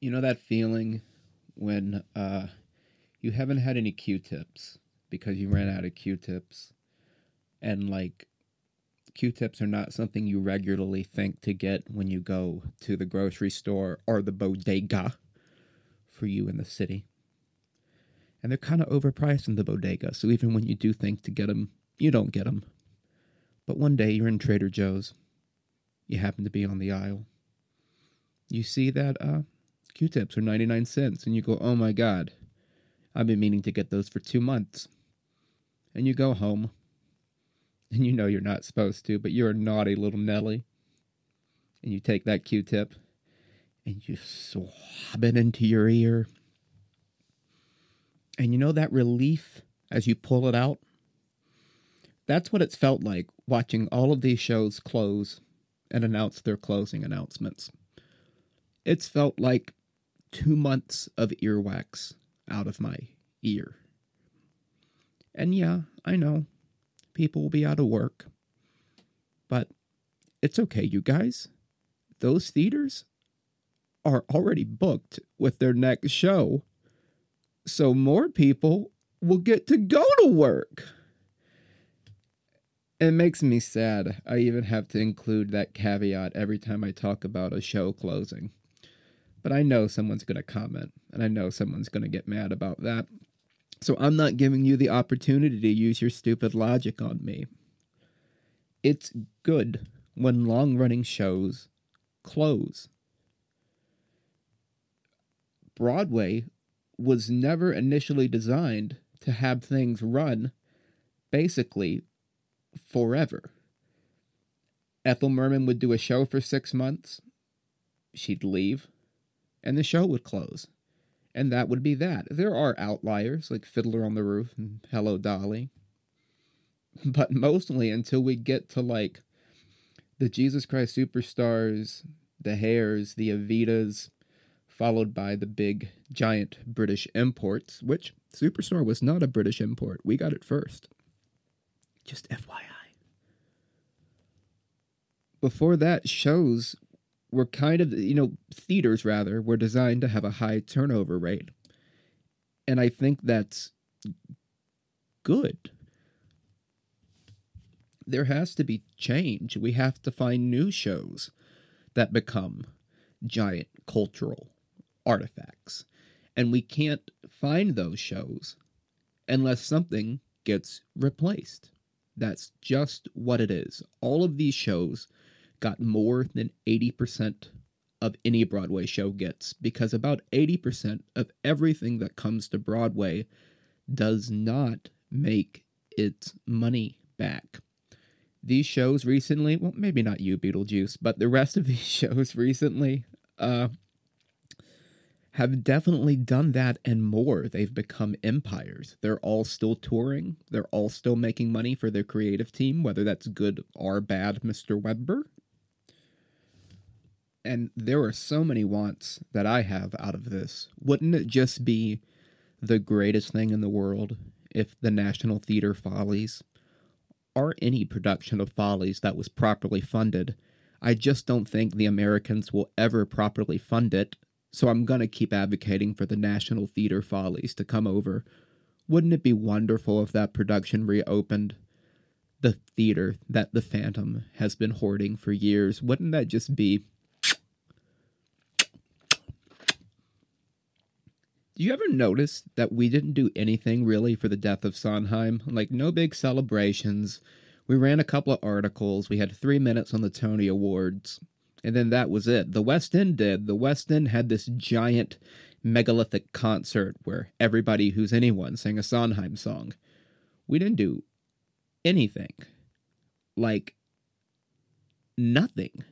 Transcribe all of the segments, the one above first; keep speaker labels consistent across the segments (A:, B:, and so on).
A: You know that feeling when uh, you haven't had any Q-tips because you ran out of Q-tips, and like Q-tips are not something you regularly think to get when you go to the grocery store or the bodega for you in the city. And they're kind of overpriced in the bodega, so even when you do think to get them, you don't get them. But one day you're in Trader Joe's, you happen to be on the aisle. You see that uh, Q-tips are 99 cents, and you go, oh my god, I've been meaning to get those for two months. And you go home, and you know you're not supposed to, but you're a naughty little Nelly. And you take that Q tip and you swab it into your ear. And you know that relief as you pull it out? That's what it's felt like watching all of these shows close and announce their closing announcements. It's felt like two months of earwax out of my ear. And yeah, I know people will be out of work. But it's okay, you guys. Those theaters are already booked with their next show. So more people will get to go to work. It makes me sad. I even have to include that caveat every time I talk about a show closing. But I know someone's going to comment, and I know someone's going to get mad about that. So I'm not giving you the opportunity to use your stupid logic on me. It's good when long running shows close. Broadway was never initially designed to have things run basically forever. Ethel Merman would do a show for six months, she'd leave, and the show would close and that would be that. There are outliers like Fiddler on the Roof and Hello Dolly. But mostly until we get to like the Jesus Christ Superstars, the Hairs, the Evitas, followed by the big giant British imports, which Superstar was not a British import. We got it first. Just FYI. Before that, shows were kind of, you know, theaters rather, were designed to have a high turnover rate. And I think that's good. There has to be change. We have to find new shows that become giant cultural artifacts. And we can't find those shows unless something gets replaced. That's just what it is. All of these shows got more than 80% of any Broadway show gets because about 80% of everything that comes to Broadway does not make its money back. These shows recently, well, maybe not you, Beetlejuice, but the rest of these shows recently, uh, have definitely done that and more. They've become empires. They're all still touring. They're all still making money for their creative team, whether that's good or bad, Mr. Webber and there are so many wants that I have out of this. Wouldn't it just be the greatest thing in the world if the National Theater Follies, or any production of Follies that was properly funded, I just don't think the Americans will ever properly fund it, so I'm gonna keep advocating for the National Theater Follies to come over. Wouldn't it be wonderful if that production reopened? The theater that the Phantom has been hoarding for years. Wouldn't that just be Do you ever notice that we didn't do anything really for the death of Sondheim? Like, no big celebrations. We ran a couple of articles. We had three minutes on the Tony Awards. And then that was it. The West End did. The West End had this giant megalithic concert where everybody who's anyone sang a Sondheim song. We didn't do anything. Like, nothing.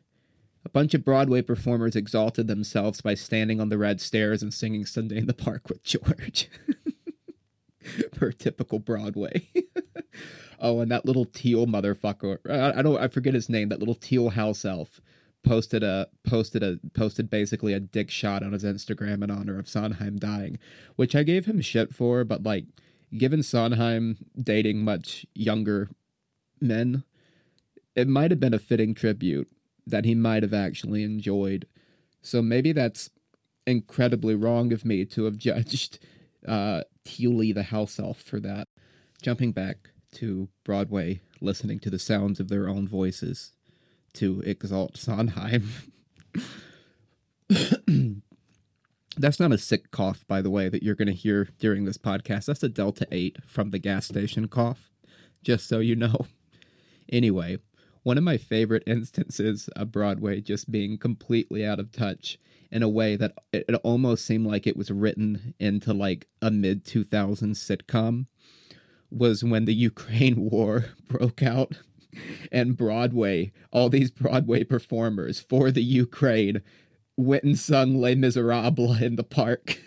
A: A bunch of Broadway performers exalted themselves by standing on the red stairs and singing Sunday in the Park with George. per typical Broadway. oh, and that little teal motherfucker. I, I don't I forget his name, that little teal house elf posted a posted a posted basically a dick shot on his Instagram in honor of Sondheim dying, which I gave him shit for, but like given Sondheim dating much younger men, it might have been a fitting tribute that he might have actually enjoyed. So maybe that's incredibly wrong of me to have judged uh, Thule the house elf for that. Jumping back to Broadway, listening to the sounds of their own voices to exalt Sondheim. That's not a sick cough, by the way, that you're going to hear during this podcast. That's a Delta 8 from the gas station cough, just so you know. Anyway, one of my favorite instances of Broadway just being completely out of touch in a way that it, almost seemed like it was written into like a mid 2000s sitcom was when the Ukraine war broke out and Broadway, all these Broadway performers for the Ukraine went and sung Les Miserables in the park.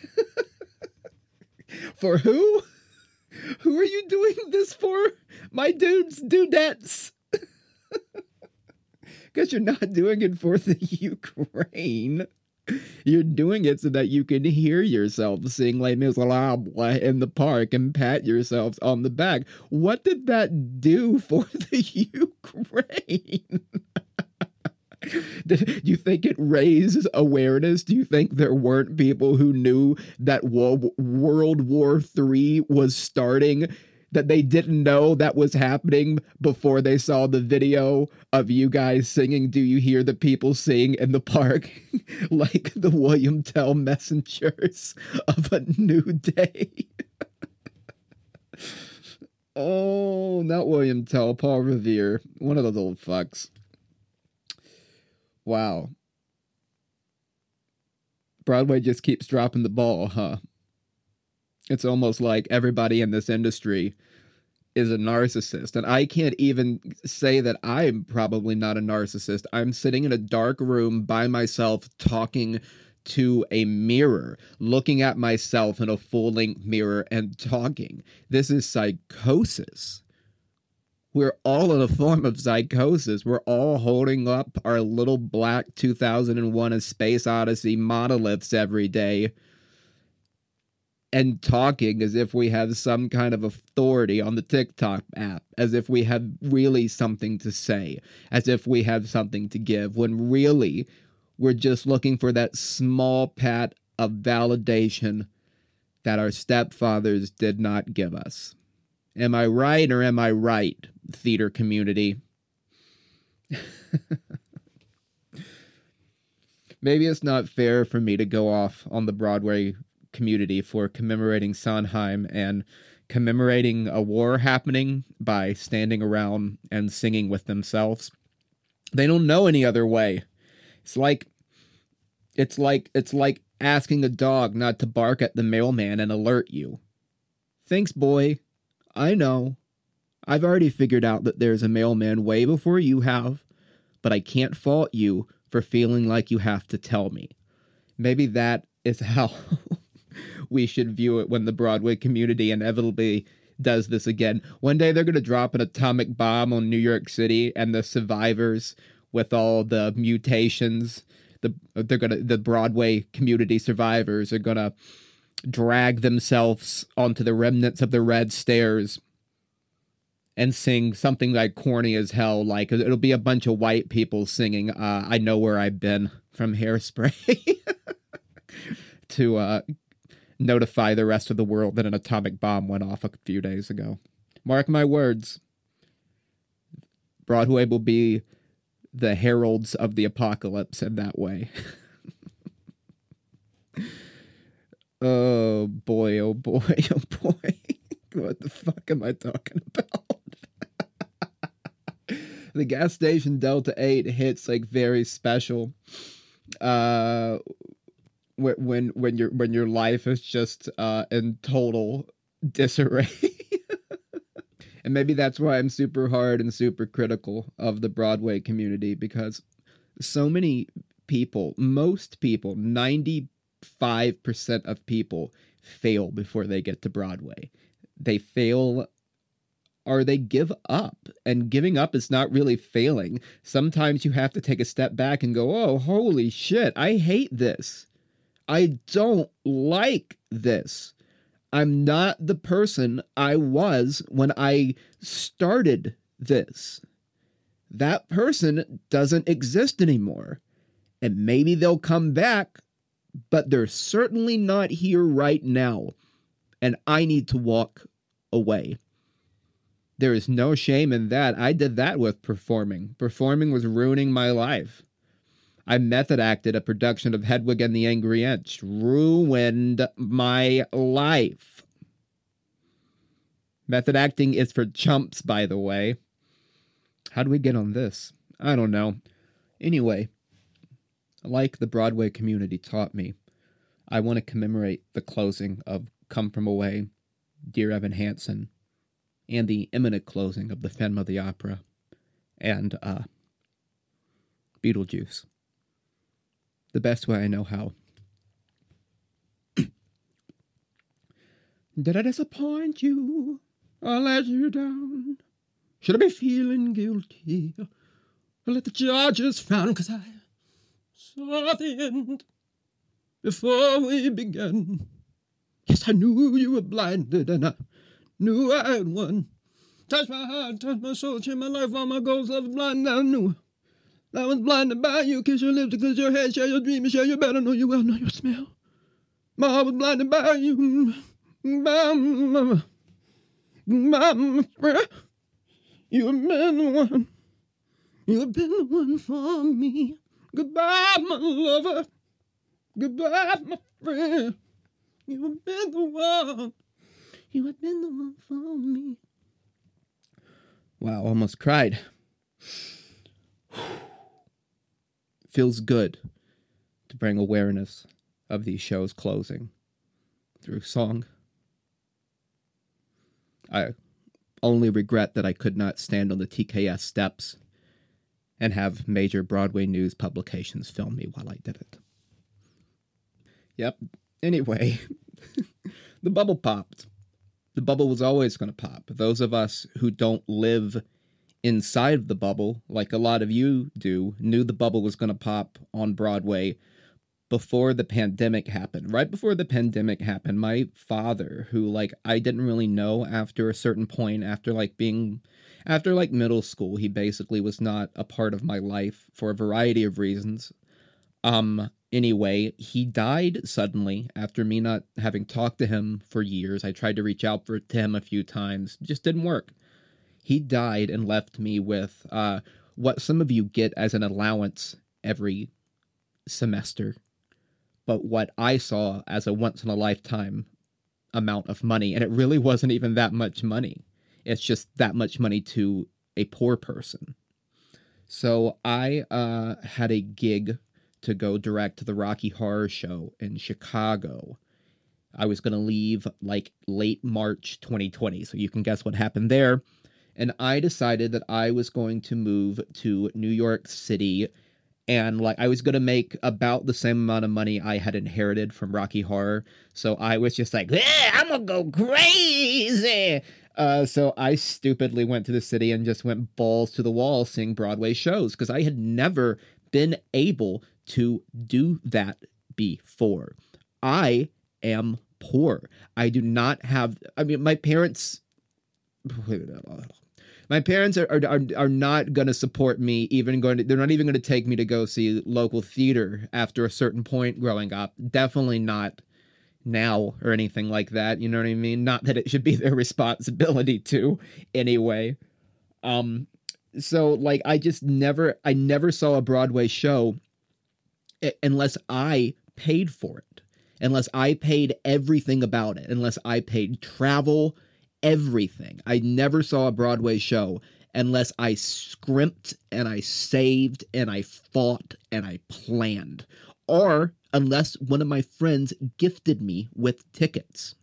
A: for who? Who are you doing this for? My dudes, dudettes. Because you're not doing it for the Ukraine. You're doing it so that you can hear yourself sing Les Miserables in the park and pat yourselves on the back. What did that do for the Ukraine? Do you think it raised awareness? Do you think there weren't people who knew that World War III was starting that they didn't know that was happening before they saw the video of you guys singing Do You Hear the People Sing in the Park? like the William Tell messengers of a new day. oh, not William Tell, Paul Revere. One of those old fucks. Wow. Broadway just keeps dropping the ball, huh? It's almost like everybody in this industry is a narcissist. And I can't even say that I'm probably not a narcissist. I'm sitting in a dark room by myself talking to a mirror, looking at myself in a full length mirror and talking. This is psychosis. We're all in a form of psychosis. We're all holding up our little black 2001 A Space Odyssey monoliths every day and talking as if we have some kind of authority on the TikTok app, as if we have really something to say, as if we have something to give, when really we're just looking for that small pat of validation that our stepfathers did not give us. Am I right or am I right, theater community? Maybe it's not fair for me to go off on the Broadway community for commemorating Sondheim and commemorating a war happening by standing around and singing with themselves. They don't know any other way. It's like it's like it's like asking a dog not to bark at the mailman and alert you. Thanks, boy. I know. I've already figured out that there's a mailman way before you have, but I can't fault you for feeling like you have to tell me. Maybe that is how we should view it when the Broadway community inevitably does this again. One day they're going to drop an atomic bomb on New York City and the survivors with all the mutations the they're to the Broadway community survivors are going to drag themselves onto the remnants of the red stairs and sing something like corny as hell like it'll be a bunch of white people singing uh, I know where I've been from Hairspray to uh, notify the rest of the world that an atomic bomb went off a few days ago. Mark my words. Broadway will be the heralds of the apocalypse in that way. oh boy, oh boy, oh boy. what the fuck am I talking about? the gas station Delta 8 hits like very special. Uh when when when your when your life is just uh, in total disarray. and maybe that's why I'm super hard and super critical of the Broadway community because so many people, most people, 95% of people fail before they get to Broadway. They fail or they give up. And giving up is not really failing. Sometimes you have to take a step back and go, oh, holy shit, I hate this. I don't like this. I'm not the person I was when I started this. That person doesn't exist anymore. And maybe they'll come back, but they're certainly not here right now, and I need to walk away. There is no shame in that. I did that with performing. Performing was ruining my life. I method acted a production of Hedwig and the Angry Inch. Ruined my life. Method acting is for chumps, by the way. How do we get on this? I don't know. Anyway, like the Broadway community taught me, I want to commemorate the closing of Come From Away, Dear Evan Hansen, and the imminent closing of the Phantom of the Opera, and uh, Beetlejuice. The best way I know how. Did I disappoint you? I let you down? Should I be feeling guilty? I let the judges frown? Cause I saw the end before we began. Yes, I knew you were blinded, and I knew I had won. Touch my heart, touch my soul, change my life, all my goals, love blind. I knew I was blinded by you. Kiss your lips, kiss your head, share your dreams, share your better know you well, know your smell. My heart was blinded by you. By my, by my friend. You have been the one. You have been the one for me. Goodbye, my lover. Goodbye, my friend. You have been the one. You have been the one for me. Wow, almost cried. Feels good to bring awareness of these shows closing through song. I only regret that I could not stand on the TKTS steps and have major Broadway news publications film me while I did it. Yep. Anyway, the bubble popped. The bubble was always going to pop. Those of us who don't live inside the bubble, like a lot of you do, knew the bubble was going to pop on Broadway before the pandemic happened. Right before the pandemic happened, my father, who like I didn't really know after a certain point, after like being after like middle school, he basically was not a part of my life for a variety of reasons. Um anyway, he died suddenly after me not having talked to him for years. I tried to reach out for to him a few times, just didn't work. He died and left me with uh what some of you get as an allowance every semester but what I saw as a once in a lifetime amount of money. And it really wasn't even that much money. It's just that much money to a poor person. So I uh, had a gig to go direct to the Rocky Horror Show in Chicago. I was going to leave like late March 2020. So you can guess what happened there. And I decided that I was going to move to New York City and like I was gonna make about the same amount of money I had inherited from Rocky Horror. So I was just like, I'm gonna go crazy. Uh, so I stupidly went to the city and just went balls to the wall seeing Broadway shows because I had never been able to do that before. I am poor. I do not have. I mean, my parents my parents are are, are not going to support me even going to they're not even going to take me to go see local theater after a certain point growing up. Definitely not now or anything like that you know what i mean? Not that it should be their responsibility to anyway. Um so like i just never i never saw a broadway show unless i paid for it unless i paid everything about it unless i paid travel everything. I never saw a Broadway show unless I scrimped and I saved and I fought and I planned, or unless one of my friends gifted me with tickets.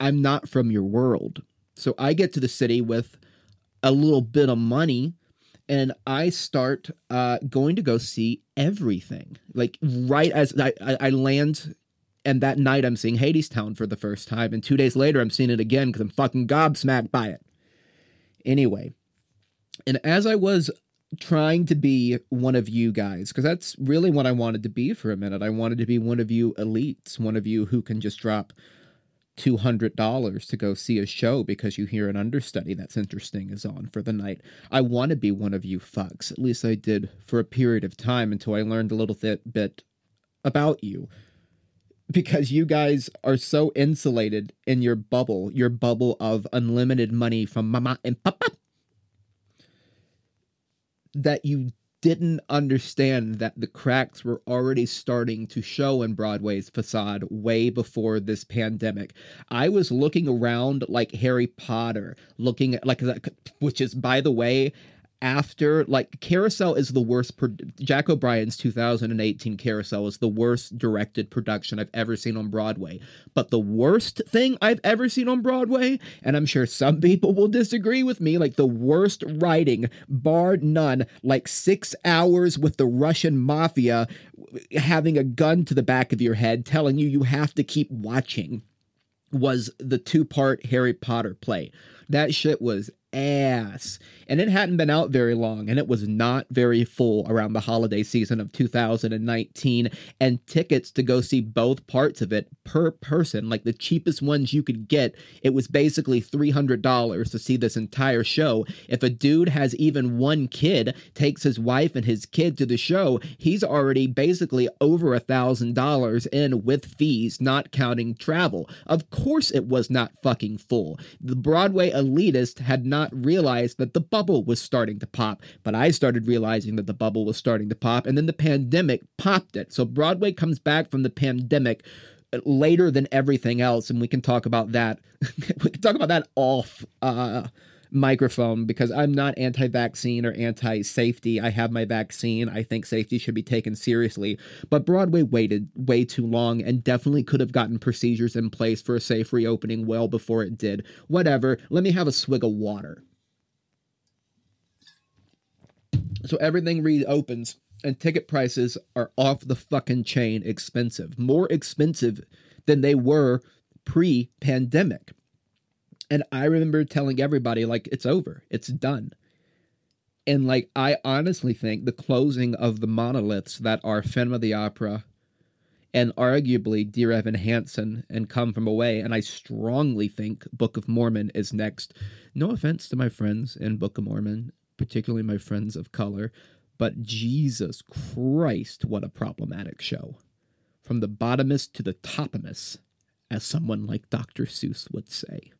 A: I'm not from your world. So I get to the city with a little bit of money and I start uh, going to go see everything. Like right as I, I, land and that night I'm seeing Hadestown for the first time, and two days later I'm seeing it again because I'm fucking gobsmacked by it. Anyway, and as I was trying to be one of you guys, because that's really what I wanted to be for a minute. I wanted to be one of you elites, one of you who can just drop $200 to go see a show because you hear an understudy that's interesting is on for the night. I want to be one of you fucks. At least I did for a period of time until I learned a little bit, bit about you because you guys are so insulated in your bubble, your bubble of unlimited money from mama and papa, that you didn't understand that the cracks were already starting to show in Broadway's facade way before this pandemic. I was looking around like Harry Potter, looking at like which is by the way after like Carousel is the worst pro- Jack O'Brien's 2018 Carousel is the worst directed production I've ever seen on Broadway. But the worst thing I've ever seen on Broadway, and I'm sure some people will disagree with me, like the worst writing bar none, like 6 hours with the Russian mafia having a gun to the back of your head telling you you have to keep watching was the two-part Harry Potter play. That shit was ass. And it hadn't been out very long, and it was not very full around the holiday season of 2019. And tickets to go see both parts of it per person, like the cheapest ones you could get, it was basically $300 to see this entire show. If a dude has even one kid, takes his wife and his kid to the show, he's already basically over a thousand dollars in with fees, not counting travel. Of course, it was not fucking full. The Broadway elitist had not realized that the bubble was starting to pop, but I started realizing that the bubble was starting to pop, and then the pandemic popped it. So Broadway comes back from the pandemic later than everything else, and we can talk about that. we can talk about that off uh, microphone because I'm not anti vaccine or anti safety. I have my vaccine. I think safety should be taken seriously. But Broadway waited way too long and definitely could have gotten procedures in place for a safe reopening well before it did. Whatever. Let me have a swig of water. So everything reopens and ticket prices are off the fucking chain expensive. More expensive than they were pre pandemic. And I remember telling everybody, like, it's over, it's done. And like, I honestly think the closing of the monoliths that are Phantom of the Opera and arguably Dear Evan Hansen and Come From Away, and I strongly think Book of Mormon is next. No offense to my friends in Book of Mormon, particularly my friends of color, but Jesus Christ, what a problematic show. From the bottomest to the topimest, as someone like Dr. Seuss would say.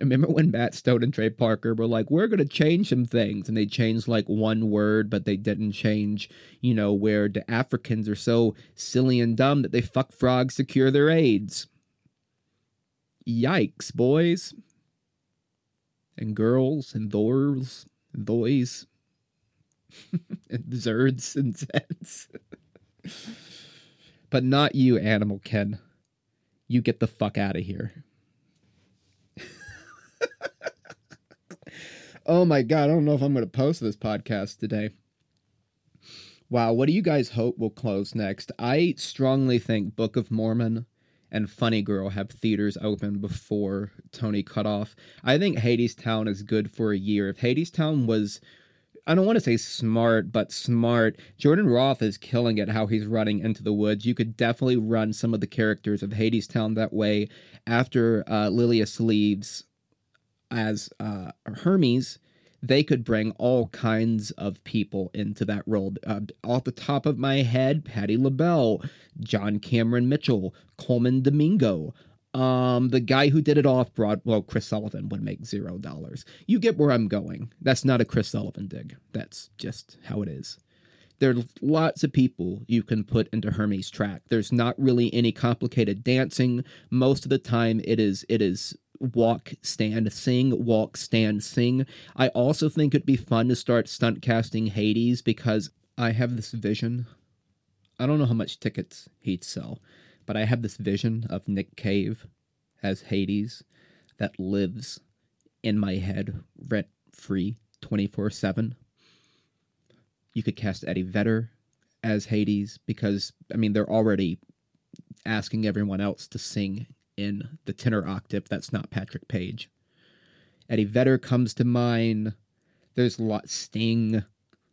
A: I remember when Matt Stone and Trey Parker were like, we're going to change some things. And they changed like one word, but they didn't change, you know, where the Africans are so silly and dumb that they fuck frogs to cure their AIDS. Yikes, boys. And girls and thors and boys. and zerds and zeds. but not you, Animal Ken. You get the fuck out of here. oh my god, I don't know if I'm going to post this podcast today. Wow, what do you guys hope will close next? I strongly think Book of Mormon and Funny Girl have theaters open before Tony cut off. I think Hadestown is good for a year. If Hadestown was I don't want to say smart, but smart. Jordan Roth is killing it how he's running into the woods. You could definitely run some of the characters of Hadestown that way after uh, Lillias leaves as uh, Hermes, they could bring all kinds of people into that role. Uh, off the top of my head, Patti LaBelle, John Cameron Mitchell, Colman Domingo, um, the guy who did it off broad, well, Chris Sullivan would make zero dollars. You get where I'm going. That's not a Chris Sullivan dig. That's just how it is. There's lots of people you can put into Hermes track. There's not really any complicated dancing. Most of the time, it is it is walk, stand, sing, walk, stand, sing. I also think it'd be fun to start stunt casting Hades because I have this vision. I don't know how much tickets he'd sell, but I have this vision of Nick Cave as Hades that lives in my head rent free 24 7. You could cast Eddie Vedder as Hades because, I mean, they're already asking everyone else to sing in the tenor octave that's not Patrick Page. Eddie Vedder comes to mind. There's a lot Sting.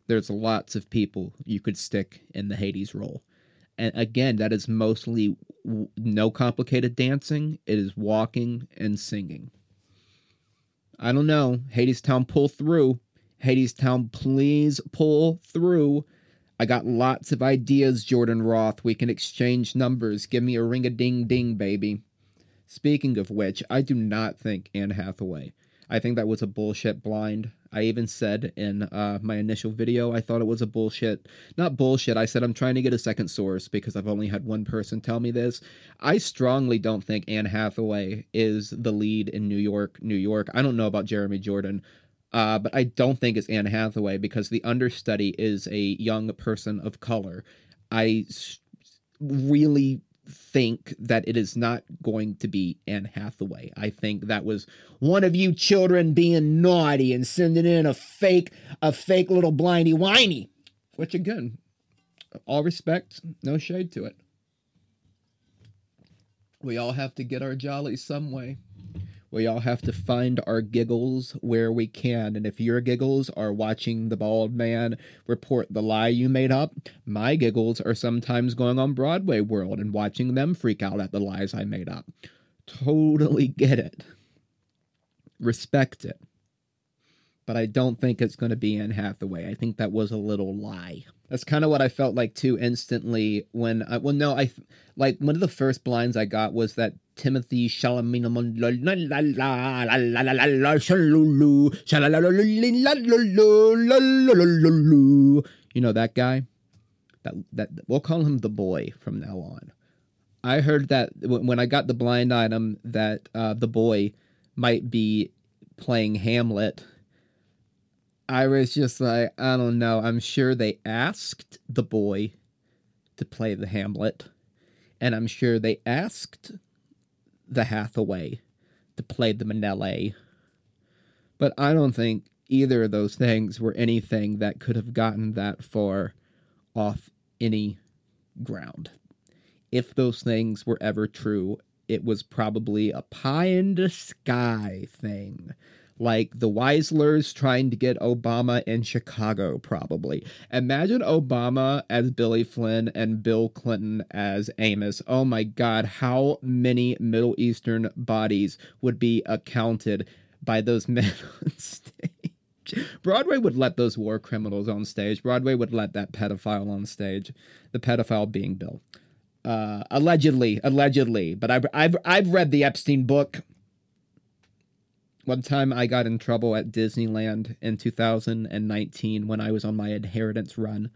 A: There's lots of people you could stick in the Hades role. And again, that is mostly no complicated dancing. It is walking and singing. I don't know. Hadestown pull through. Hadestown, please pull through. I got lots of ideas, Jordan Roth. We can exchange numbers. Give me a ring a ding ding, baby. Speaking of which, I do not think Anne Hathaway. I think that was a bullshit blind. I even said in uh, my initial video, I thought it was a bullshit. Not bullshit. I said I'm trying to get a second source because I've only had one person tell me this. I strongly don't think Anne Hathaway is the lead in New York, New York. I don't know about Jeremy Jordan. Uh, but I don't think it's Anne Hathaway because the understudy is a young person of color. I really think that it is not going to be Anne Hathaway. I think that was one of you children being naughty and sending in a fake, a fake little blindy whiny. Which again, all respect, no shade to it. We all have to get our jollies some way. We all have to find our giggles where we can. And if your giggles are watching the bald man report the lie you made up, my giggles are sometimes going on Broadway World and watching them freak out at the lies I made up. Totally get it. Respect it. But I don't think it's going to be Anne Hathaway. I think that was a little lie. That's kind of what I felt like too instantly when I well no I like one of the first blinds I got was that Timothée Chalamet you know that guy that that we'll call him the boy from now on. I heard that when I got the blind item that uh, the boy might be playing Hamlet I was just like, I don't know. I'm sure they asked the boy to play the Hamlet, and I'm sure they asked the Hathaway to play the Manele. But I don't think either of those things were anything that could have gotten that far off any ground. If those things were ever true, it was probably a pie in the sky thing like the Weisslers trying to get Obama in Chicago, probably. Imagine Obama as Billy Flynn and Bill Clinton as Amos. Oh my God, how many Middle Eastern bodies would be accounted by those men on stage? Broadway would let those war criminals on stage. Broadway would let that pedophile on stage. The pedophile being Bill. Uh, allegedly, allegedly. But I've, I've, I've read the Epstein book. One time I got in trouble at Disneyland in 2019 when I was on my inheritance run.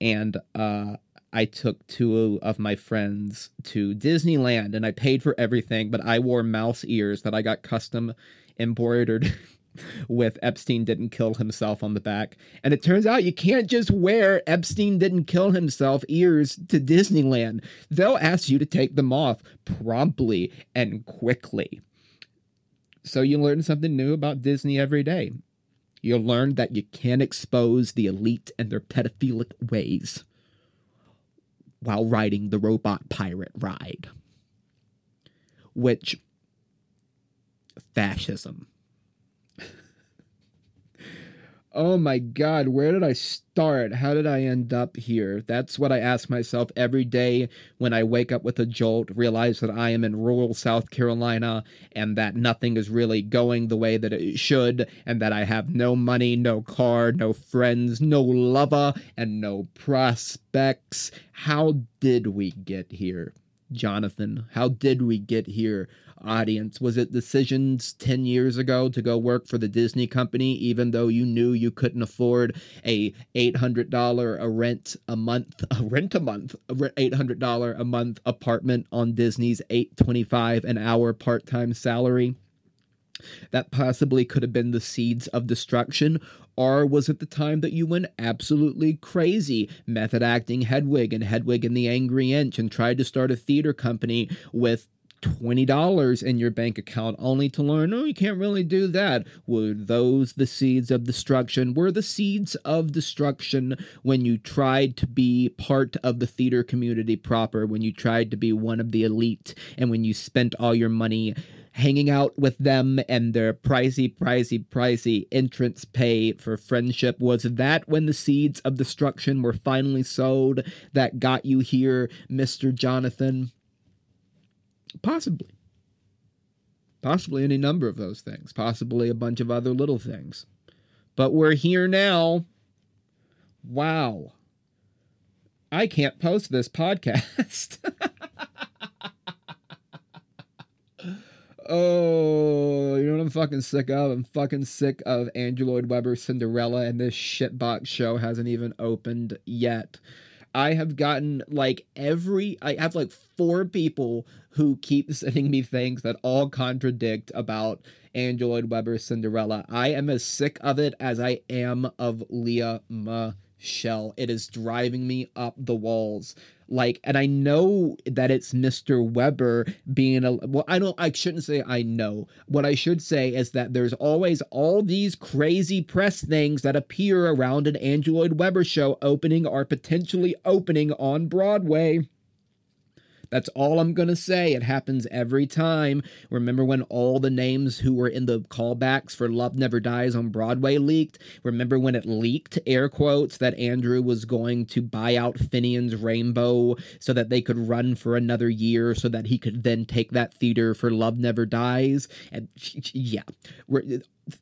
A: And uh, I took two of my friends to Disneyland and I paid for everything, but I wore mouse ears that I got custom embroidered with Epstein didn't kill himself on the back. And it turns out you can't just wear Epstein didn't kill himself ears to Disneyland. They'll ask you to take them off promptly and quickly. So you learn something new about Disney every day. You'll learn that you can't expose the elite and their pedophilic ways while riding the robot pirate ride. Which, fascism. Oh my god, where did I start? How did I end up here? That's what I ask myself every day when I wake up with a jolt, realize that I am in rural South Carolina and that nothing is really going the way that it should, and that I have no money, no car, no friends, no lover, and no prospects. How did we get here? Jonathan, how did we get here? audience? Was it decisions 10 years ago to go work for the Disney company, even though you knew you couldn't afford a $800 a rent a month, a rent a month, a $800 a month apartment on Disney's 825 an hour part-time salary? That possibly could have been the seeds of destruction, or was it the time that you went absolutely crazy, method acting Hedwig and Hedwig and the Angry Inch, and tried to start a theater company with $20 in your bank account only to learn, oh, you can't really do that. Were those the seeds of destruction? Were the seeds of destruction when you tried to be part of the theater community proper, when you tried to be one of the elite, and when you spent all your money hanging out with them and their pricey, pricey, pricey entrance pay for friendship? Was that when the seeds of destruction were finally sowed that got you here, Mr. Jonathan? Possibly. Possibly any number of those things. Possibly a bunch of other little things. But we're here now. Wow. I can't post this podcast. oh, you know what I'm fucking sick of? I'm fucking sick of Andrew Lloyd Webber Cinderella, and this shitbox show hasn't even opened yet. I have gotten like every, I have like four people who keep sending me things that all contradict about Andrew Lloyd Webber Cinderella. I am as sick of it as I am of Lea Michele. It is driving me up the walls. Like, and I know that it's Mr. Webber being a well, I don't I shouldn't say I know. What I should say is that there's always all these crazy press things that appear around an Andrew Webber show opening or potentially opening on Broadway. That's all I'm going to say. It happens every time. Remember when all the names who were in the callbacks for Love Never Dies on Broadway leaked? Remember when it leaked, air quotes, that Andrew was going to buy out Finian's Rainbow so that they could run for another year so that he could then take that theater for Love Never Dies? And yeah,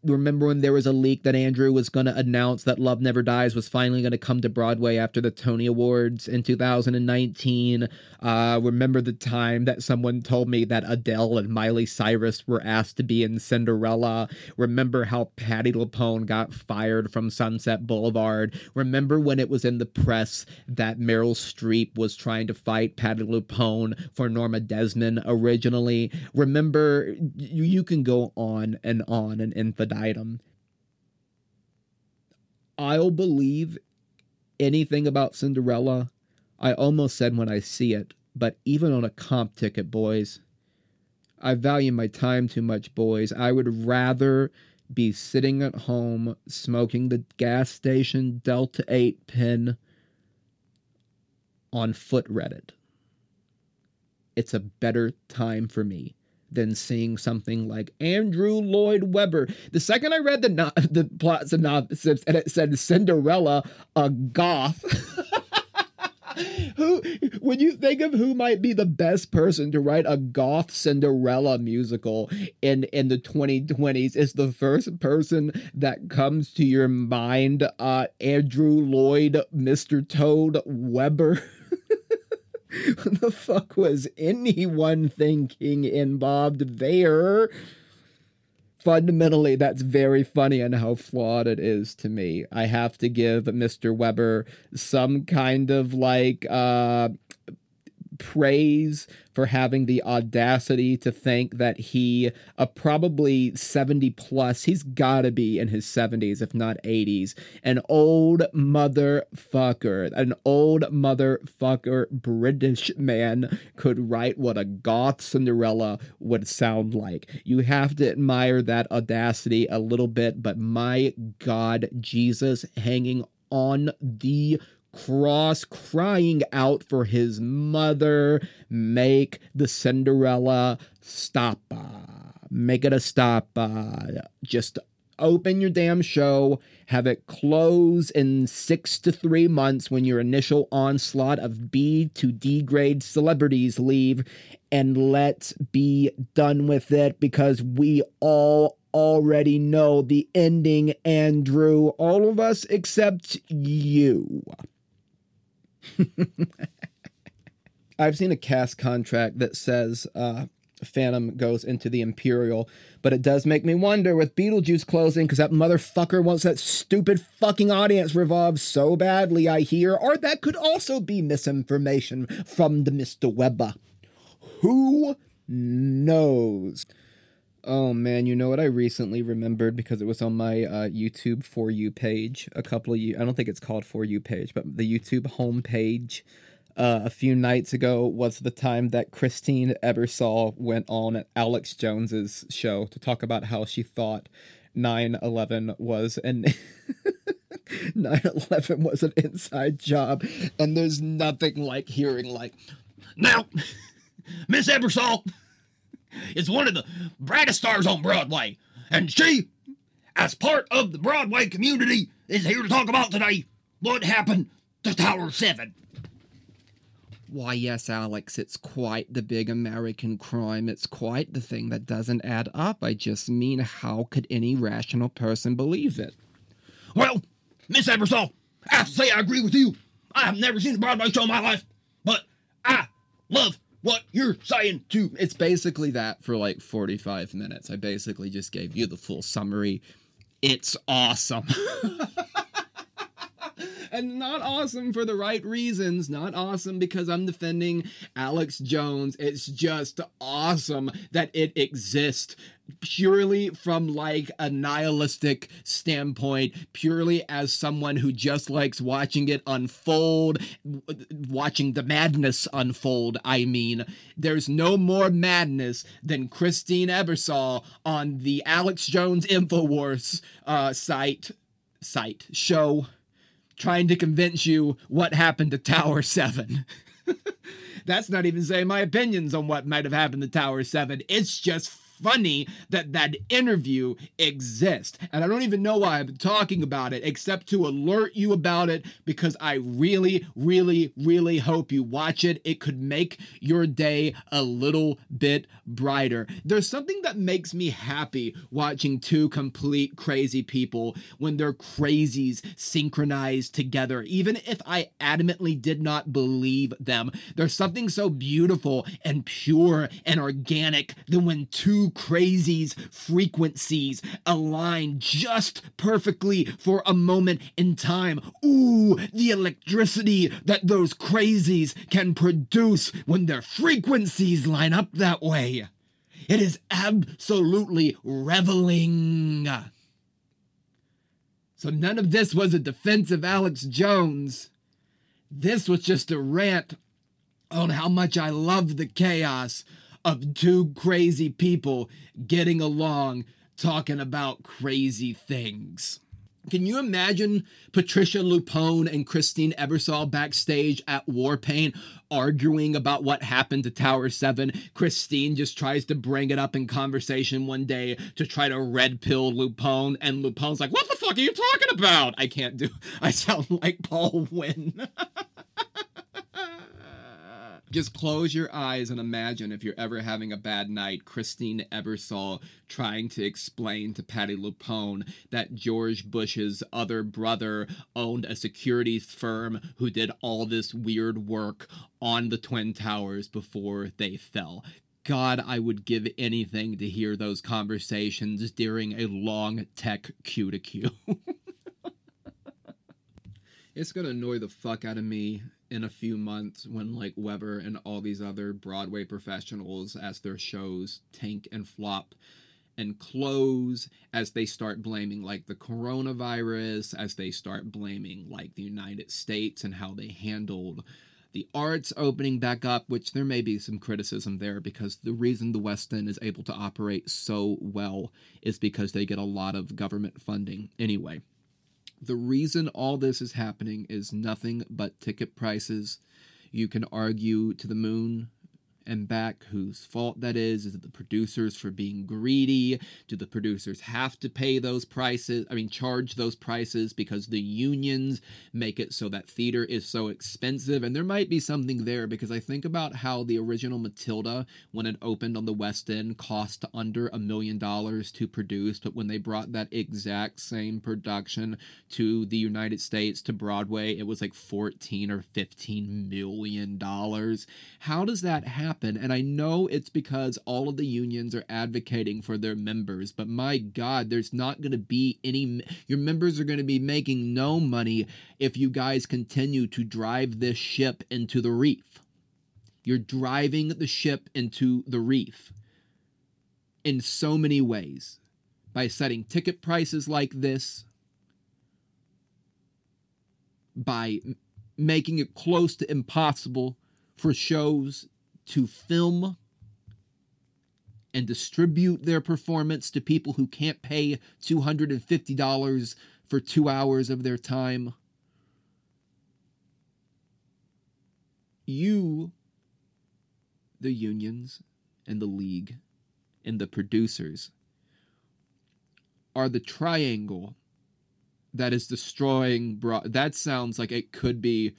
A: remember when there was a leak that Andrew was going to announce that Love Never Dies was finally going to come to Broadway after the Tony Awards in 2019? Uh, remember the time that someone told me that Adele and Miley Cyrus were asked to be in Cinderella? Remember how Patti LuPone got fired from Sunset Boulevard? Remember when it was in the press that Meryl Streep was trying to fight Patti LuPone for Norma Desmond originally? Remember, you, you can go on and on and, and infinitum. I'll believe anything about Cinderella. I almost said when I see it, but even on a comp ticket, boys, I value my time too much, boys. I would rather be sitting at home smoking the gas station Delta 8 pin on foot Reddit. It's a better time for me than seeing something like Andrew Lloyd Webber. The second I read the no- the plot synopsis and it said Cinderella, a goth. who when you think of who might be the best person to write a goth Cinderella musical in in the 2020s is the first person that comes to your mind uh Andrew Lloyd Mr. Toad Webber the fuck was anyone thinking involved there? Fundamentally, that's very funny and how flawed it is to me. I have to give Mr. Webber some kind of like uh praise for having the audacity to think that he, a probably 70 plus, he's gotta be in his 70s, if not 80s, an old motherfucker, an old motherfucker British man could write what a goth Cinderella would sound like. You have to admire that audacity a little bit, but my God, Jesus hanging on the cross, crying out for his mother. Make the Cinderella stop. Make it a stop. Just open your damn show, have it close in six to three months when your initial onslaught of B to D grade celebrities leave, and let's be done with it because we all already know the ending, Andrew. All of us except you. I've seen a cast contract that says uh, Phantom goes into the Imperial, but it does make me wonder with Beetlejuice closing because that motherfucker wants that stupid fucking audience revolve so badly, I hear, or that could also be misinformation from the Mr. Webber. Who knows? Oh man, you know what I recently remembered because it was on my uh, YouTube for you page a couple of you. I don't think it's called for you page, but the YouTube homepage uh, a few nights ago was the time that Christine Ebersole went on Alex Jones's show to talk about how she thought 9/11 was an 9/11 was an inside job, and there's nothing like hearing like,
B: now, Miss Ebersole is one of the brightest stars on Broadway, and she, as part of the Broadway community, is here to talk about today what happened to Tower 7.
A: Why, yes, Alex, it's quite the big American crime. It's quite the thing that doesn't add up. I just mean, how could any rational person believe it?
B: Well, Miss Ebersole, I have to say I agree with you. I have never seen a Broadway show in my life, but I love what you're saying to.
A: It's basically that for like 45 minutes. I basically just gave you the full summary. It's awesome. and not awesome for the right reasons. Not awesome because I'm defending Alex Jones. It's just awesome that it exists purely from like a nihilistic standpoint, purely as someone who just likes watching it unfold, watching the madness unfold. I mean, there's no more madness than Christine Ebersole on the Alex Jones Infowars uh, site site show trying to convince you what happened to Tower 7. That's not even saying my opinions on what might have happened to Tower 7. It's just funny that that interview exists. And I don't even know why I'm talking about it except to alert you about it because I really, really, really hope you watch it. It could make your day a little bit brighter. There's something that makes me happy watching two complete crazy people when their crazies synchronized together, even if I adamantly did not believe them. There's something so beautiful and pure and organic than when two crazies frequencies align just perfectly for a moment in time. Ooh, the electricity that those crazies can produce when their frequencies line up that way. It is absolutely reveling. So none of this was a defense of Alex Jones. This was just a rant on how much I love the chaos of two crazy people getting along talking about crazy things. Can you imagine Patricia LuPone and Christine Ebersole backstage at Warpaint arguing about what happened to Tower 7? Christine just tries to bring it up in conversation one day to try to red pill LuPone, and LuPone's like, What the fuck are you talking about? I can't do, I sound like Paul Wynn. Just close your eyes and imagine if you're ever having a bad night, Christine Ebersole trying to explain to Patti LuPone that George Bush's other brother owned a securities firm who did all this weird work on the Twin Towers before they fell. God, I would give anything to hear those conversations during a long tech cue to cue. it's gonna annoy the fuck out of me in a few months when like Webber and all these other Broadway professionals as their shows tank and flop and close as they start blaming like the coronavirus, as they start blaming like the United States and how they handled the arts opening back up, which there may be some criticism there because the reason the West End is able to operate so well is because they get a lot of government funding anyway. The reason all this is happening is nothing but ticket prices. You can argue to the moon and back whose fault that is. Is it the producers for being greedy? Do the producers have to pay those prices? I mean, charge those prices because the unions make it so that theater is so expensive? And there might be something there because I think about how the original Matilda, when it opened on the West End, cost under a million dollars to produce. But when they brought that exact same production to the United States, to Broadway, it was like 14 or 15 million dollars. How does that happen? Happen. And I know it's because all of the unions are advocating for their members, but my God, there's not going to be any. Your members are going to be making no money if you guys continue to drive this ship into the reef. You're driving the ship into the reef in so many ways by setting ticket prices like this, by making it close to impossible for shows to film and distribute their performance to people who can't pay $250 for two hours of their time. You, the unions and the league and the producers, are the triangle that is destroying. Bro- that sounds like it could be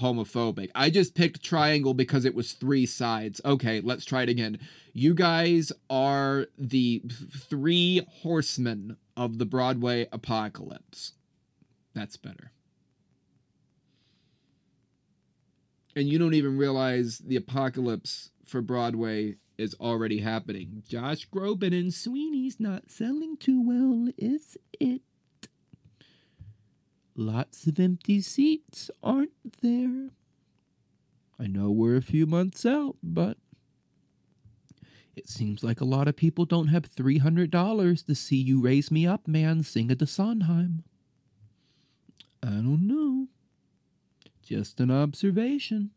A: homophobic. I just picked triangle because it was three sides. Okay, let's try it again. You guys are the three horsemen of the Broadway apocalypse. That's better. and you don't even realize the apocalypse for Broadway is already happening. Josh Groban and Sweeney's not selling too well, is it? Lots of empty seats, aren't there? I know we're a few months out, but it seems like a lot of people don't have $300 to see you raise me up, man, sing at the Sondheim. I don't know. Just an observation.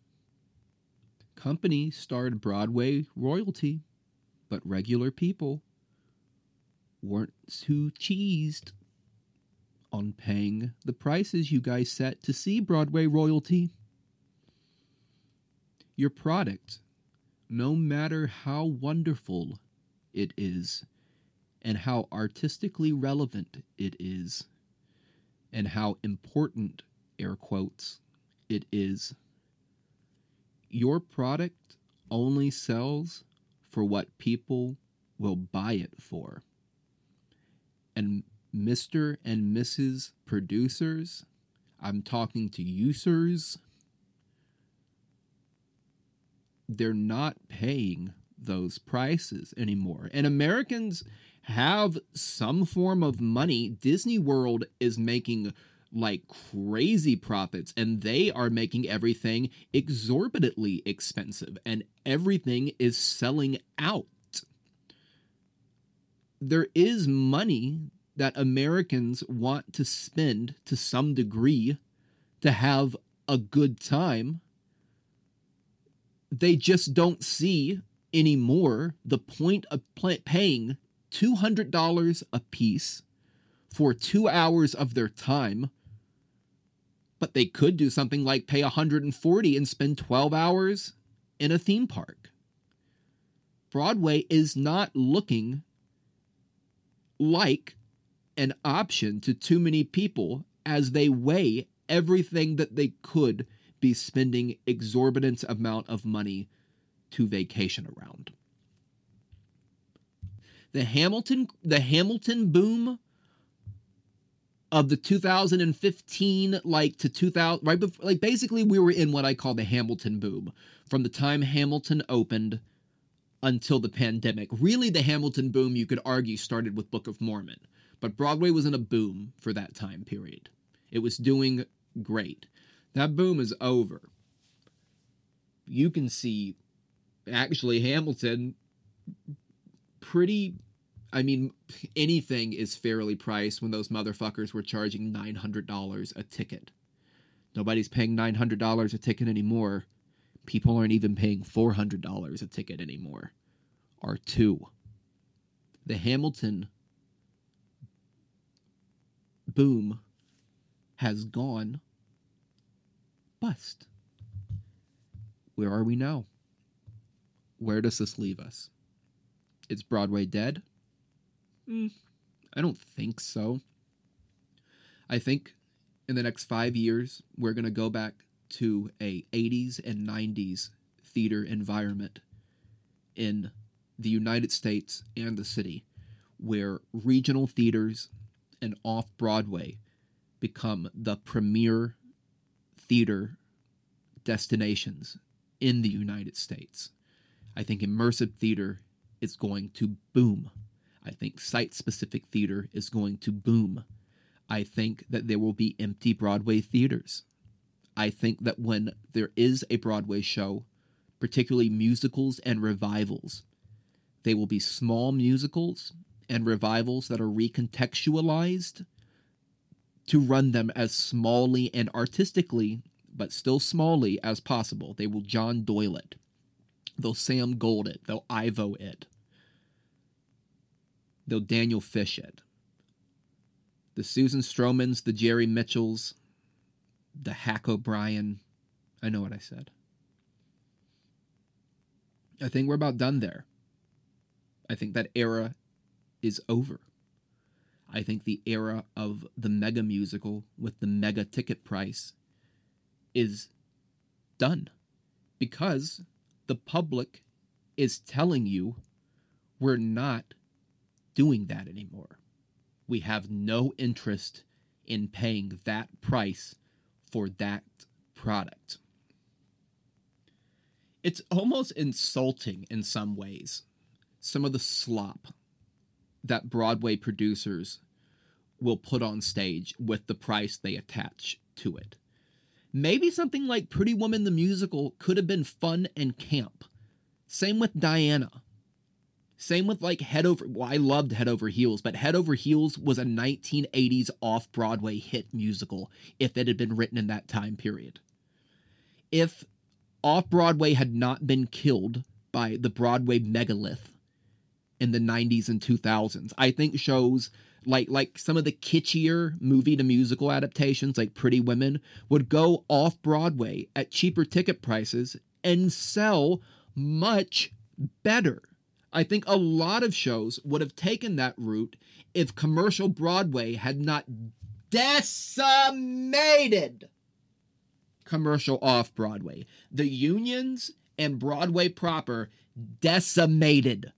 A: Company starred Broadway royalty, but regular people weren't too cheesed on paying the prices you guys set to see Broadway royalty. Your product, no matter how wonderful it is, and how artistically relevant it is, and how important, air quotes, it is, your product only sells for what people will buy it for. And Mr. and Mrs. Producers, I'm talking to users, they're not paying those prices anymore. And Americans have some form of money. Disney World is making like crazy profits and they are making everything exorbitantly expensive and everything is selling out. There is money that Americans want to spend to some degree to have a good time. They just don't see anymore the point of paying $200 a piece for two hours of their time. But they could do something like pay 140 and spend 12 hours in a theme park. Broadway is not looking like an option to too many people as they weigh everything that they could be spending exorbitant amount of money to vacation around. The Hamilton the Hamilton boom of the 2015 like to 2000 right before like basically we were in what I call the Hamilton boom from the time Hamilton opened until the pandemic. Really the Hamilton boom you could argue started with Book of Mormon, but Broadway was in a boom for that time period. It was doing great. That boom is over. You can see actually Hamilton pretty I mean anything is fairly priced when those motherfuckers were charging $900 a ticket. Nobody's paying $900 a ticket anymore. People aren't even paying $400 a ticket anymore. Or two. The Hamilton boom has gone bust. Where are we now? Where does this leave us? Is Broadway dead? Mm, I don't think so. I think in the next five years we're going to go back to a 80s and 90s theater environment in the United States and the city where regional theaters and off Broadway become the premier theater destinations in the United States. I think immersive theater is going to boom. I think site specific theater is going to boom. I think that there will be empty Broadway theaters. I think that when there is a Broadway show, particularly musicals and revivals, they will be small musicals and revivals that are recontextualized to run them as smallly and artistically, but still smallly as possible. They will John Doyle it. They'll Sam Gold it. They'll Ivo it. They'll Daniel Fish it. The Susan Stromans, the Jerry Mitchells, the Hack O'Brien. I know what I said. I think we're about done there. I think that era is over. I think the era of the mega musical with the mega ticket price is done because the public is telling you we're not doing that anymore. We have no interest in paying that price for that product. it's almost insulting in some ways. Some of the slop that Broadway producers will put on stage with the price they attach to it. Maybe something like Pretty Woman the musical could have been fun and camp. Same with Diana. Same with like Head Over well, I loved Head Over Heels, but Head Over Heels was a 1980s off-Broadway hit musical if it had been written in that time period. If off-Broadway had not been killed by the Broadway megalith in the 90s and 2000s, I think shows like like some of the kitschier movie to musical adaptations like Pretty Women would go off Broadway at cheaper ticket prices and sell much better. I think a lot of shows would have taken that route if commercial Broadway had not decimated commercial off Broadway. The unions and Broadway proper decimated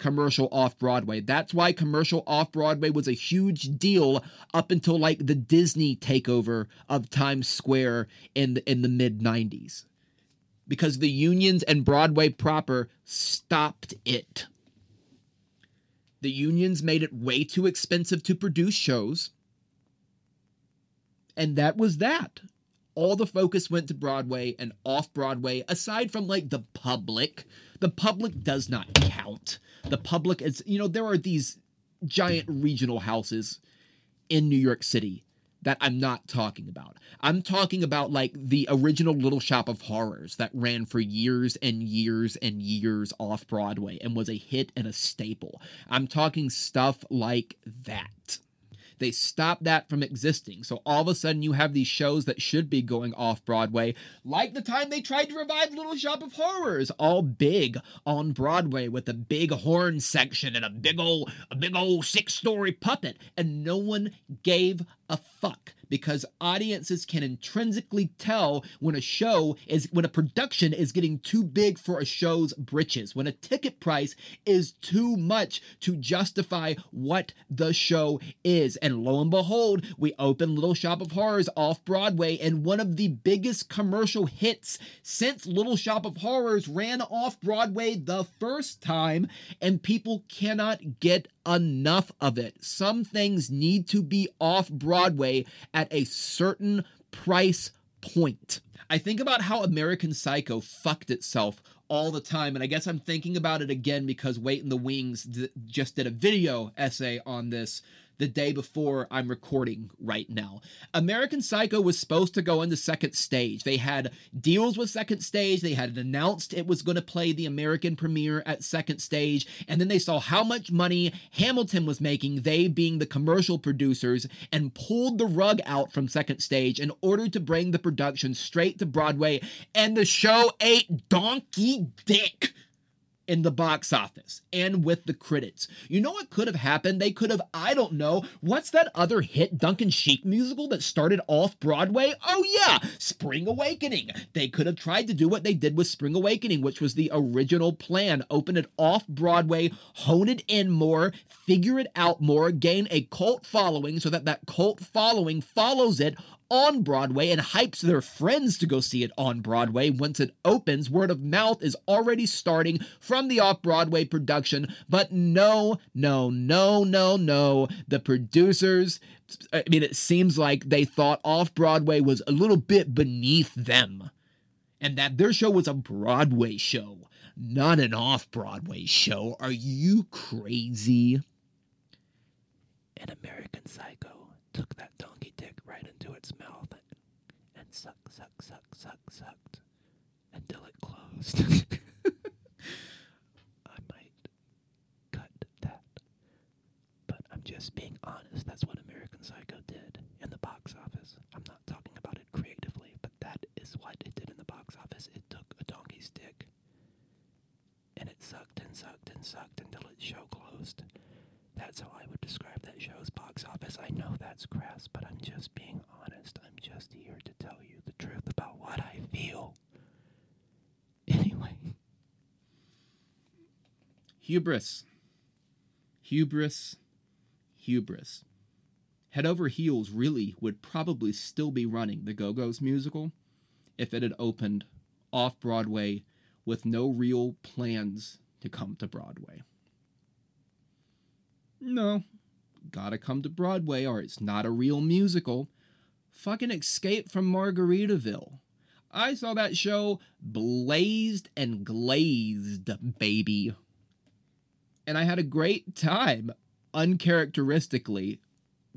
A: commercial off Broadway. That's why commercial off Broadway was a huge deal up until like the Disney takeover of Times Square in the, in the mid 90s. Because the unions and Broadway proper stopped it. The unions made it way too expensive to produce shows. And that was that. All the focus went to Broadway and off Broadway, aside from like the public. The public does not count. The public is, you know, there are these giant regional houses in New York City that I'm not talking about. I'm talking about like the original Little Shop of Horrors that ran for years and years and years off Broadway and was a hit and a staple. I'm talking stuff like that. They stopped that from existing. So all of a sudden, you have these shows that should be going off Broadway, like the time they tried to revive Little Shop of Horrors, all big on Broadway with a big horn section and a big old, a big old six-story puppet, and no one gave a fuck because audiences can intrinsically tell when a show is when a production is getting too big for a show's britches when a ticket price is too much to justify what the show is. And lo and behold we open little shop of horrors off broadway and one of the biggest commercial hits since little shop of horrors ran off broadway the first time and people cannot get enough of it. Some things need to be off Broadway at a certain price point. I think about how American Psycho fucked itself all the time, and I guess I'm thinking about it again because Wait in the Wings just did a video essay on this the day before I'm recording right now. American Psycho was supposed to go into second stage. They had deals with second stage. They had announced it was going to play the American premiere at second stage. And then they saw how much money Hamilton was making, they being the commercial producers, and pulled the rug out from second stage in order to bring the production straight to Broadway. And the show ate donkey dick in the box office and with the critics. You know what could have happened? They could have, I don't know, what's that other hit Duncan Sheik musical that started off Broadway? Oh, yeah, Spring Awakening. They could have tried to do what they did with Spring Awakening, which was the original plan open it off Broadway, hone it in more, figure it out more, gain a cult following so that that cult following follows it on Broadway and hypes their friends to go see it on Broadway once it opens. Word of mouth is already starting from the off Broadway production, but no, no, no, no, no. The producers, I mean, it seems like they thought off Broadway was a little bit beneath them and that their show was a Broadway show, not an off Broadway show. Are you crazy? An American Psycho took that dick right into its mouth and suck, suck, suck, suck, sucked until it closed. I might cut that, but I'm just being honest. That's what American Psycho did in the box office. I'm not talking about it creatively, but that is what it did in the box office. It took a donkey's dick and it sucked and sucked and sucked until its show closed. That's how I would describe that show's box office. I know that's crass, but I'm just being honest. I'm just here to tell you the truth about what I feel. Anyway. Hubris. Hubris. Hubris. Head Over Heels really would probably still be running the Go Go's musical if it had opened off Broadway with no real plans to come to Broadway. No, gotta come to Broadway or it's not a real musical. Fucking Escape from Margaritaville. I saw that show blazed and glazed, baby. And I had a great time, uncharacteristically,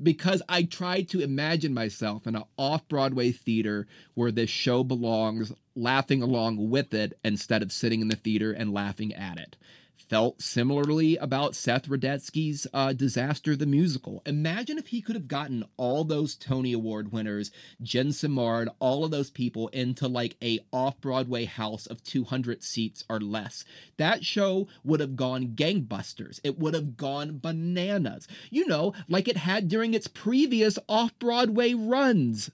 A: because I tried to imagine myself in an off Broadway theater where this show belongs, laughing along with it instead of sitting in the theater and laughing at it felt similarly about Seth Rudetsky's uh, Disaster the Musical. Imagine if he could have gotten all those Tony Award winners, Jen Simard, all of those people into like a off-Broadway house of 200 seats or less. That show would have gone gangbusters. It would have gone bananas. You know, like it had during its previous off-Broadway runs.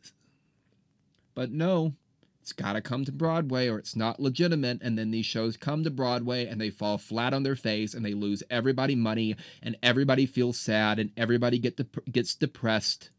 A: But no, it's got to come to Broadway or it's not legitimate. And then these shows come to Broadway and they fall flat on their face and they lose everybody money and everybody feels sad and everybody get dep- gets depressed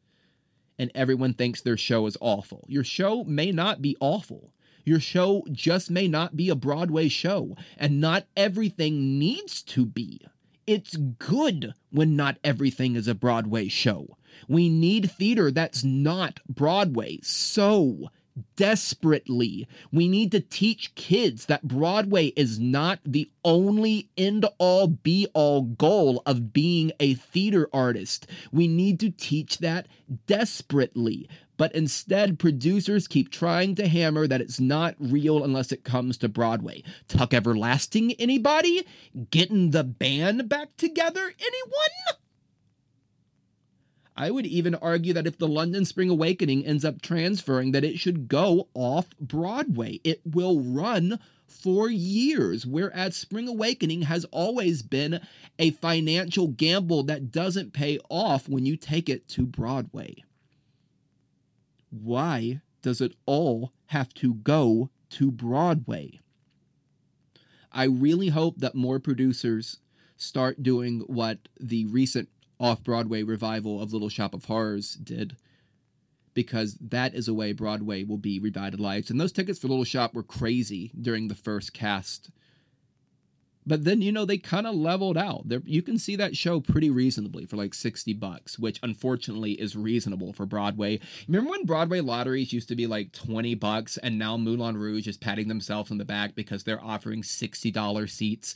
A: and everyone thinks their show is awful. Your show may not be awful. Your show just may not be a Broadway show, and not everything needs to be. It's good when not everything is a Broadway show. We need theater that's not Broadway. So, desperately. We need to teach kids that Broadway is not the only end all be all goal of being a theater artist. We need to teach that desperately. But instead, producers keep trying to hammer that it's not real unless it comes to Broadway. Tuck Everlasting, anybody? Getting the band back together, anyone? I would even argue that if the London Spring Awakening ends up transferring, that it should go off Broadway. It will run for years, whereas Spring Awakening has always been a financial gamble that doesn't pay off when you take it to Broadway. Why does it all have to go to Broadway? I really hope that more producers start doing what the recent off Broadway revival of Little Shop of Horrors did, because that is a way Broadway will be revitalized. And those tickets for Little Shop were crazy during the first cast but then you know they kind of leveled out. There you can see that show pretty reasonably for like 60 bucks, which unfortunately is reasonable for Broadway. Remember when Broadway lotteries used to be like 20 bucks and now Moulin Rouge is patting themselves on the back because they're offering $60 seats?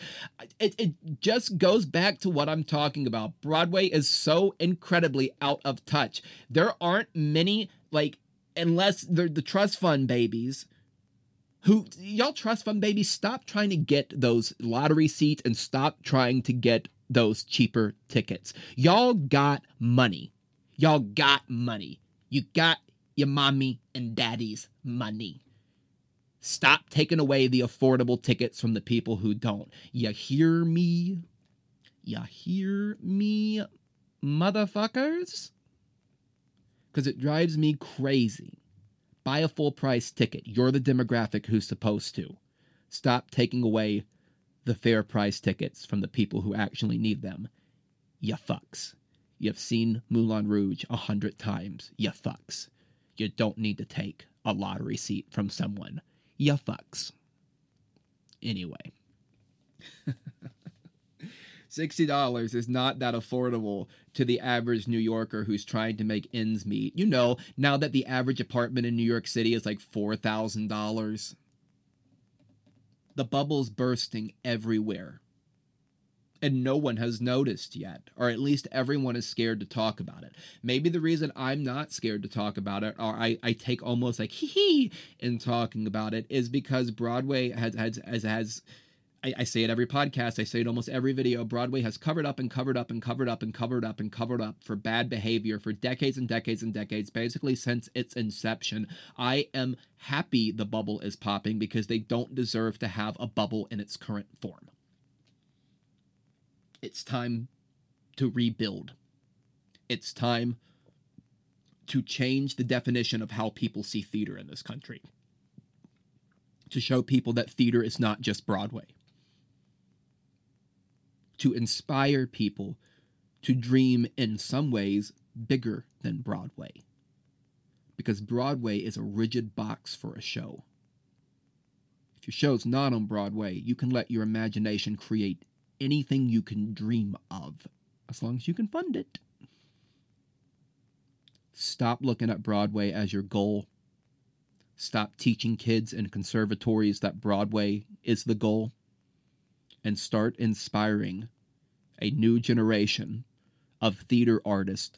A: It, it just goes back to what I'm talking about. Broadway is so incredibly out of touch. There aren't many like unless they're the trust fund babies who y'all trust fund babies stop trying to get those lottery seats and stop trying to get those cheaper tickets. Y'all got money. Y'all got money. You got your mommy and daddy's money. Stop taking away the affordable tickets from the people who don't. You hear me? You hear me motherfuckers? Because it drives me crazy Buy a full price ticket. You're the demographic who's supposed to. Stop taking away the fair price tickets from the people who actually need them. You fucks. You've seen Moulin Rouge a hundred times. You fucks. You don't need to take a lottery seat from someone. You fucks. Anyway. $60 is not that affordable to the average New Yorker who's trying to make ends meet. You know, now that the average apartment in New York City is like $4,000, the bubble's bursting everywhere. And no one has noticed yet, or at least everyone is scared to talk about it. Maybe the reason I'm not scared to talk about it, or I, I take almost like hee hee in talking about it, is because Broadway has has has, has I, I, say it every podcast. I say it almost every video. Broadway has covered up and covered up and covered up and covered up and covered up for bad behavior for decades and decades and decades, basically since its inception. I am happy the bubble is popping because they don't deserve to have a bubble in its current form. It's time to rebuild. It's time to change the definition of how people see theater in this country. To show people that theater is not just Broadway to inspire people to dream in some ways bigger than Broadway. Because Broadway is a rigid box for a show. If your show's not on Broadway, you can let your imagination create anything you can dream of, as long as you can fund it. Stop looking at Broadway as your goal. Stop teaching kids in conservatories that Broadway is the goal. And start inspiring a new generation of theater artists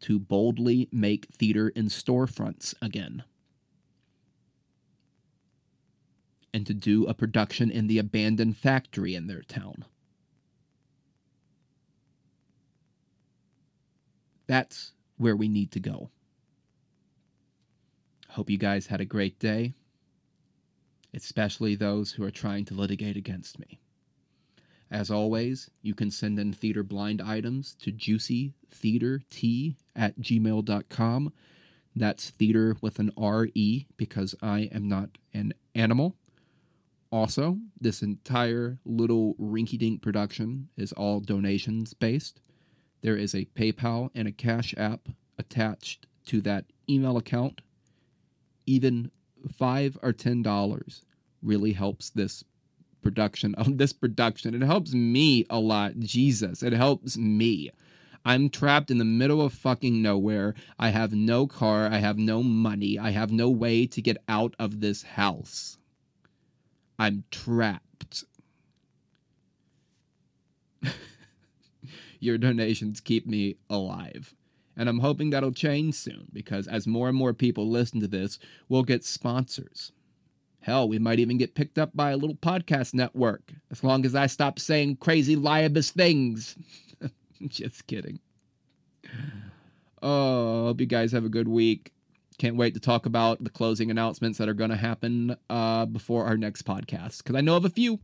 A: to boldly make theater in storefronts again. And to do a production in the abandoned factory in their town. That's where we need to go. Hope you guys had a great day, especially those who are trying to litigate against me. As always, you can send in theater blind items to juicytheatert at gmail.com. That's theater with an R-E because I am not an animal. Also, this entire little rinky dink production is all donations based. There is a PayPal and a Cash App attached to that email account. Even five or ten dollars really helps this production of this production. It helps me a lot. Jesus, it helps me. I'm trapped in the middle of fucking nowhere. I have no car. I have no money. I have no way to get out of this house. I'm trapped. Your donations keep me alive. And I'm hoping that'll change soon because as more and more people listen to this, we'll get sponsors. Hell, we might even get picked up by a little podcast network as long as I stop saying crazy libelous things. Just kidding. Oh, hope you guys have a good week. Can't wait to talk about the closing announcements that are going to happen uh, before our next podcast because I know of a few.